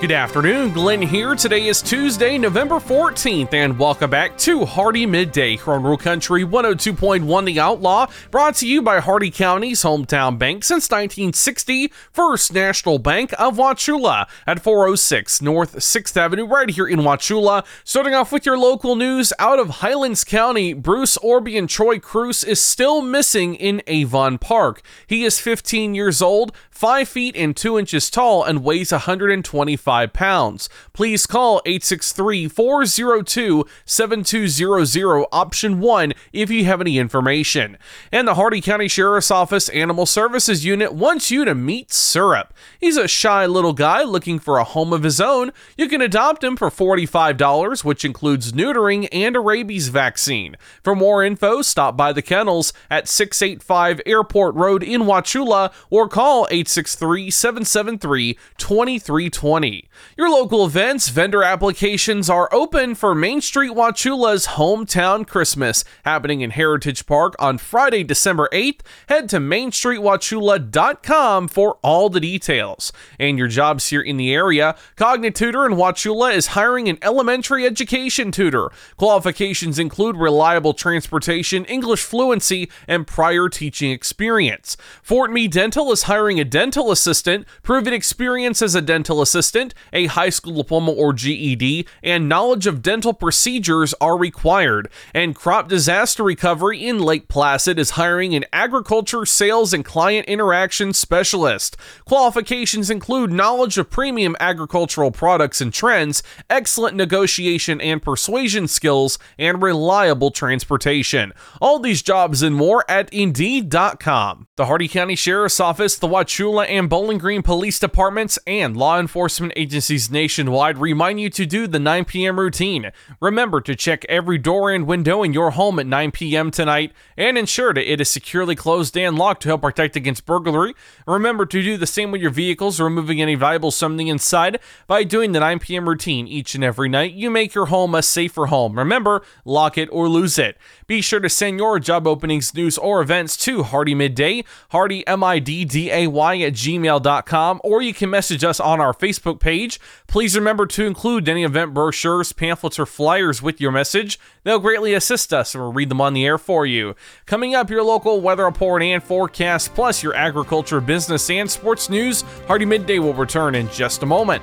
Good afternoon, Glenn here. Today is Tuesday, November 14th, and welcome back to Hardee Midday here on Rural Country 102.1 The Outlaw, brought to you by Hardee County's hometown bank since 1960, First National Bank of Wauchula at 406 North 6th Avenue, right here in Wauchula. Starting off with your local news out of Highlands County, Bruce Orby and Troy Cruz is still missing in Avon Park. He is 15 years old, 5 feet and 2 inches tall, and weighs 125 pounds. Please call 863 402 7200, option 1, if you have any information. And the Hardee County Sheriff's Office Animal Services Unit wants you to meet Syrup. He's a shy little guy looking for a home of his own. You can adopt him for $45, which includes neutering and a rabies vaccine. For more info, stop by the kennels at 685 Airport Road in Wauchula or call 863 773 2320. Your local events, vendor applications are open for Main Street Wauchula's hometown Christmas, happening in Heritage Park on Friday, December 8th. Head to mainstreetwauchula.com for all the details. And your jobs here in the area, Cognitutor in Wauchula is hiring an elementary education tutor. Qualifications include reliable transportation, English fluency, and prior teaching experience. Fort Meade Dental is hiring a dental assistant, proven experience as a dental assistant, a high school diploma or GED, and knowledge of dental procedures are required. And Crop Disaster Recovery in Lake Placid is hiring an agriculture sales and client interaction specialist. Qualifications include knowledge of premium agricultural products and trends, excellent negotiation and persuasion skills, and reliable transportation. All these jobs and more at Indeed.com. The Hardee County Sheriff's Office, the Wauchula and Bowling Green Police Departments, and law enforcement agencies nationwide remind you to do the 9 p.m. routine. Remember to check every door and window in your home at 9 p.m. tonight and ensure that it is securely closed and locked to help protect against burglary. Remember to do the same with your vehicles, removing any valuable something inside. By doing the 9 p.m. routine each and every night, you make your home a safer home. Remember, lock it or lose it. Be sure to send your job openings, news, or events to Hardee Midday, Hardee M-I-D-D-A-Y at gmail.com, or you can message us on our Facebook page. Please remember to include any event brochures, pamphlets, or flyers with your message. They'll greatly assist us and we'll read them on the air for you. Coming up, your local weather report and forecast, plus your agriculture, business, and sports news. Hardee Midday will return in just a moment.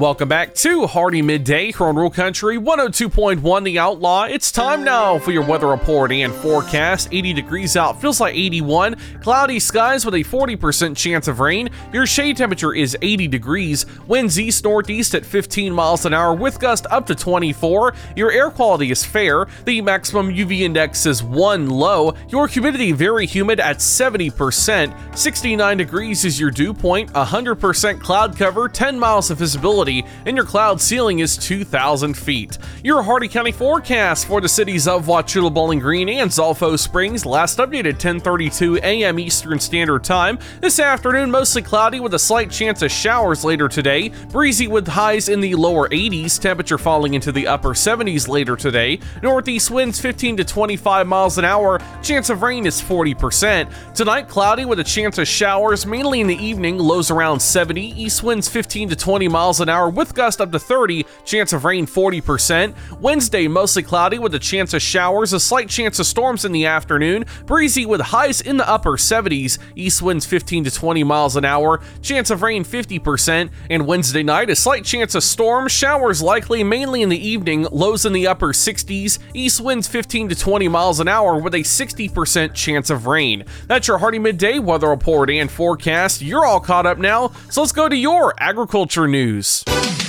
Welcome back to Hardee Midday here on Rural Country 102.1 The Outlaw. It's time now for your weather report and forecast. 80 degrees out, feels like 81. Cloudy skies with a 40% chance of rain. Your shade temperature is 80 degrees. Winds east northeast at 15 miles an hour with gust up to 24. Your air quality is fair. The maximum UV index is 1 low. Your humidity very humid at 70%. 69 degrees is your dew point. 100% cloud cover, 10 miles of visibility and your cloud ceiling is 2,000 feet. Your Hardee County forecast for the cities of Wauchula, Bowling Green, and Zolfo Springs last updated 10:32 a.m. Eastern Standard Time. This afternoon, mostly cloudy with a slight chance of showers later today. Breezy with highs in the lower 80s, temperature falling into the upper 70s later today. Northeast winds 15 to 25 miles an hour. Chance of rain is 40%. Tonight, cloudy with a chance of showers, mainly in the evening. Lows around 70. East winds 15 to 20 miles an hour with gust up to 30, chance of rain 40%. Wednesday, mostly cloudy with a chance of showers, a slight chance of storms in the afternoon, breezy with highs in the upper 70s, east winds 15 to 20 miles an hour, chance of rain 50%, and Wednesday night, a slight chance of storms, showers likely mainly in the evening, lows in the upper 60s, east winds 15 to 20 miles an hour with a 60% chance of rain. That's your Hardee Midday weather report and forecast. You're all caught up now, so let's go to your agriculture news. Bye.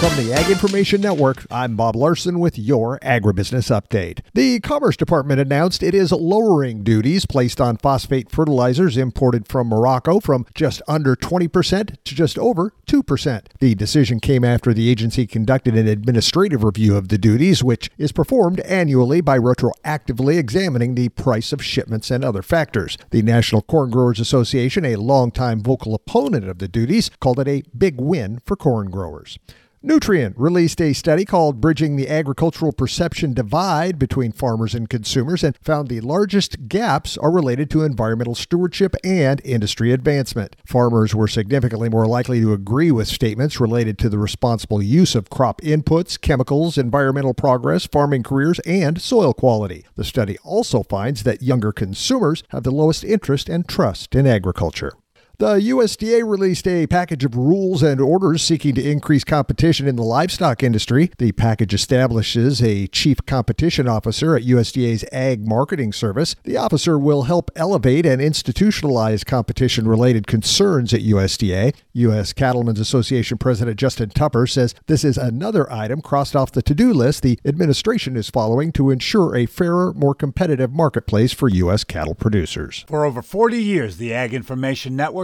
From the Ag Information Network, I'm Bob Larson with your Agribusiness Update. The Commerce Department announced it is lowering duties placed on phosphate fertilizers imported from Morocco from just under 20% to just over 2%. The decision came after the agency conducted an administrative review of the duties, which is performed annually by retroactively examining the price of shipments and other factors. The National Corn Growers Association, a longtime vocal opponent of the duties, called it a big win for corn growers. Nutrien released a study called Bridging the Agricultural Perception Divide Between Farmers and Consumers and found the largest gaps are related to environmental stewardship and industry advancement. Farmers were significantly more likely to agree with statements related to the responsible use of crop inputs, chemicals, environmental progress, farming careers, and soil quality. The study also finds that younger consumers have the lowest interest and trust in agriculture. The USDA released a package of rules and orders seeking to increase competition in the livestock industry. The package establishes a chief competition officer at USDA's Ag Marketing Service. The officer will help elevate and institutionalize competition related concerns at USDA. U.S. Cattlemen's Association President Justin Tupper says this is another item crossed off the to do list the administration is following to ensure a fairer, more competitive marketplace for U.S. cattle producers. For over 40 years, the Ag Information Network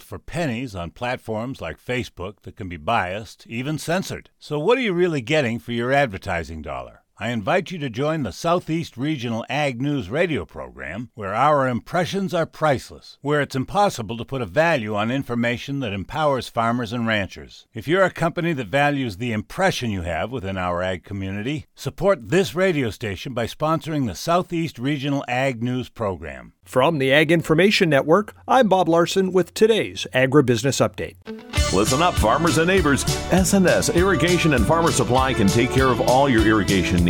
sold for pennies on platforms like Facebook that can be biased, even censored. So, what are you really getting for your advertising dollar? I invite you to join the Southeast Regional Ag News radio program, where our impressions are priceless, where it's impossible to put a value on information that empowers farmers and ranchers. If you're a company that values the impression you have within our ag community, support this radio station by sponsoring the Southeast Regional Ag News program. From the Ag Information Network, I'm Bob Larson with today's Agribusiness Update. Listen up, farmers and neighbors. SNS Irrigation and Farmer Supply can take care of all your irrigation needs,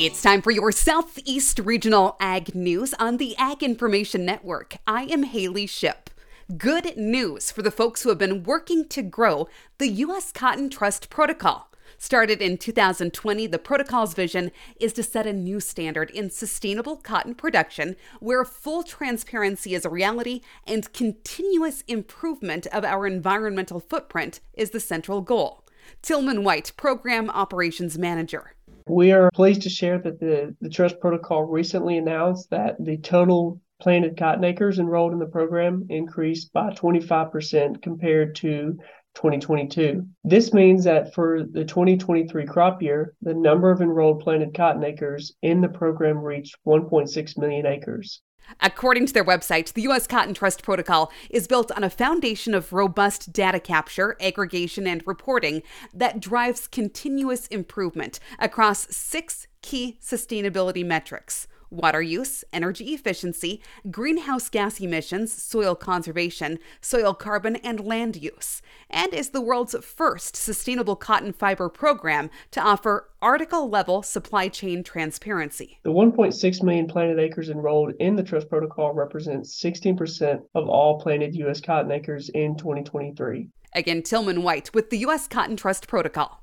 It's time for your Southeast Regional Ag News on the Ag Information Network. I am Haley Ship. Good news for the folks who have been working to grow the U.S. Cotton Trust Protocol. Started in 2020, the protocol's vision is to set a new standard in sustainable cotton production where full transparency is a reality and continuous improvement of our environmental footprint is the central goal. Tillman White, Program Operations Manager. We are pleased to share that the, the Trust Protocol recently announced that the total planted cotton acres enrolled in the program increased by 25% compared to 2022. This means that for the 2023 crop year, the number of enrolled planted cotton acres in the program reached 1.6 million acres. According to their website, the U.S. Cotton Trust Protocol is built on a foundation of robust data capture, aggregation, and reporting that drives continuous improvement across six key sustainability metrics water use, energy efficiency, greenhouse gas emissions, soil conservation, soil carbon, and land use, and is the world's first sustainable cotton fiber program to offer article level supply chain transparency. The 1.6 million planted acres enrolled in the Trust Protocol represents 16% of all planted U.S. cotton acres in 2023. Again, Tillman White with the U.S. Cotton Trust Protocol.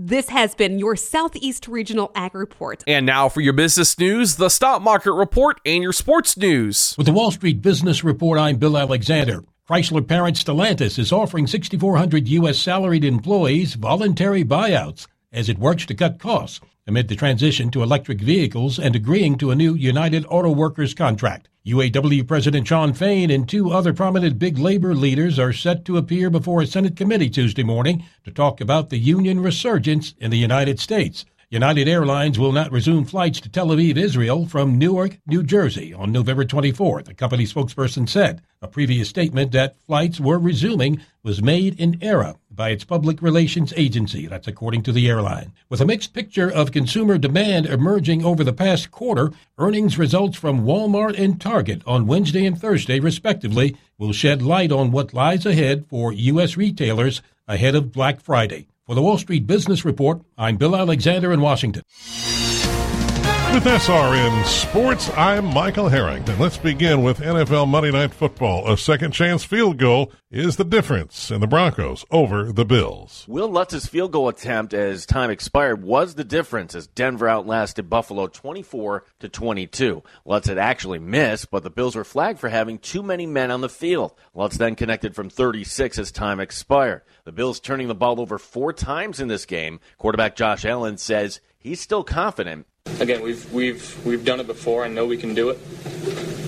This has been your Southeast Regional Ag Report. And now for your business news, the stock market report, and your sports news. With the Wall Street Business Report, I'm Bill Alexander. Chrysler parent Stellantis is offering 6,400 U.S. salaried employees voluntary buyouts as it works to cut costs amid the transition to electric vehicles and agreeing to a new United Auto Workers contract. UAW President Shawn Fain and two other prominent big labor leaders are set to appear before a Senate committee Tuesday morning to talk about the union resurgence in the United States. United Airlines will not resume flights to Tel Aviv, Israel from Newark, New Jersey on November 24, the company spokesperson said. A previous statement that flights were resuming was made in error by its public relations agency. That's according to the airline. With a mixed picture of consumer demand emerging over the past quarter, earnings results from Walmart and Target on Wednesday and Thursday, respectively, will shed light on what lies ahead for U.S. retailers ahead of Black Friday. For the Wall Street Business Report, I'm Bill Alexander in Washington. With SRN Sports, I'm Michael Harrington. And let's begin with NFL Monday Night Football. A second chance field goal is the difference in the Broncos over the Bills. Will Lutz's field goal attempt as time expired was the difference as Denver outlasted Buffalo 24 to 22. Lutz had actually missed, but the Bills were flagged for having too many men on the field. Lutz then connected from 36 as time expired. The Bills turning the ball over four times in this game. Quarterback Josh Allen says he's still confident again, we've we've we've done it before. I know we can do it.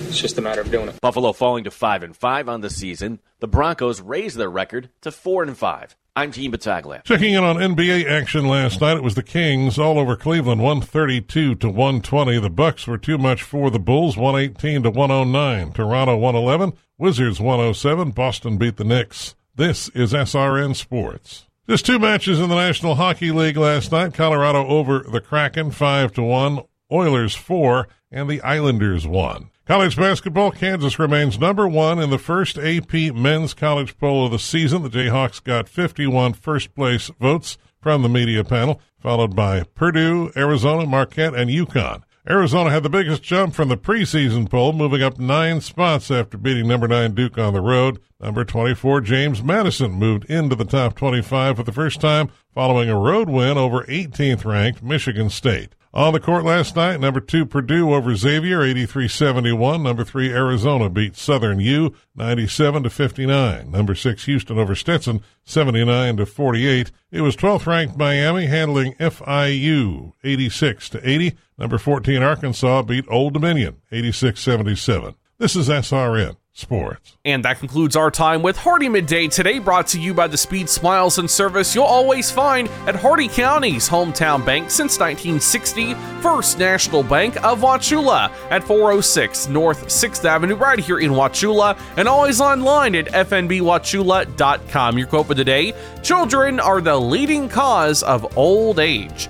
It's just a matter of doing it. Buffalo falling to five and five on the season. The Broncos raised their record to four and five. I'm Team Battaglia. Checking in on NBA action last night, it was the Kings all over Cleveland, 132 to 120. The Bucks were too much for the Bulls, 118 to 109. Toronto 111, Wizards 107. Boston beat the Knicks. This is SRN Sports. Just two matches in the National Hockey League last night. Colorado over the Kraken, 5 to 1. Oilers 4, and the Islanders 1. College basketball, Kansas remains number one in the first AP men's college poll of the season. The Jayhawks got 51 first place votes from the media panel, followed by Purdue, Arizona, Marquette, and UConn. Arizona had the biggest jump from the preseason poll, moving up nine spots after beating number nine Duke on the road. Number 24 James Madison moved into the top 25 for the first time following a road win over 18th ranked Michigan State. On the court last night, number two Purdue over Xavier, 83-71. Number three Arizona beat Southern U, 97 to 59. Number six Houston over Stetson, 79 to 48. It was 12th ranked Miami handling FIU, 86 to 80. Number 14 Arkansas beat Old Dominion, 86-77. This is SRN. Sports. And that concludes our time with Hardee Midday today, brought to you by the speed, smiles, and service you'll always find at Hardee County's hometown bank since 1960, First National Bank of Wauchula at 406 North 6th Avenue, right here in Wauchula, and always online at fnbwauchula.com. Your quote for the day Children are the leading cause of old age.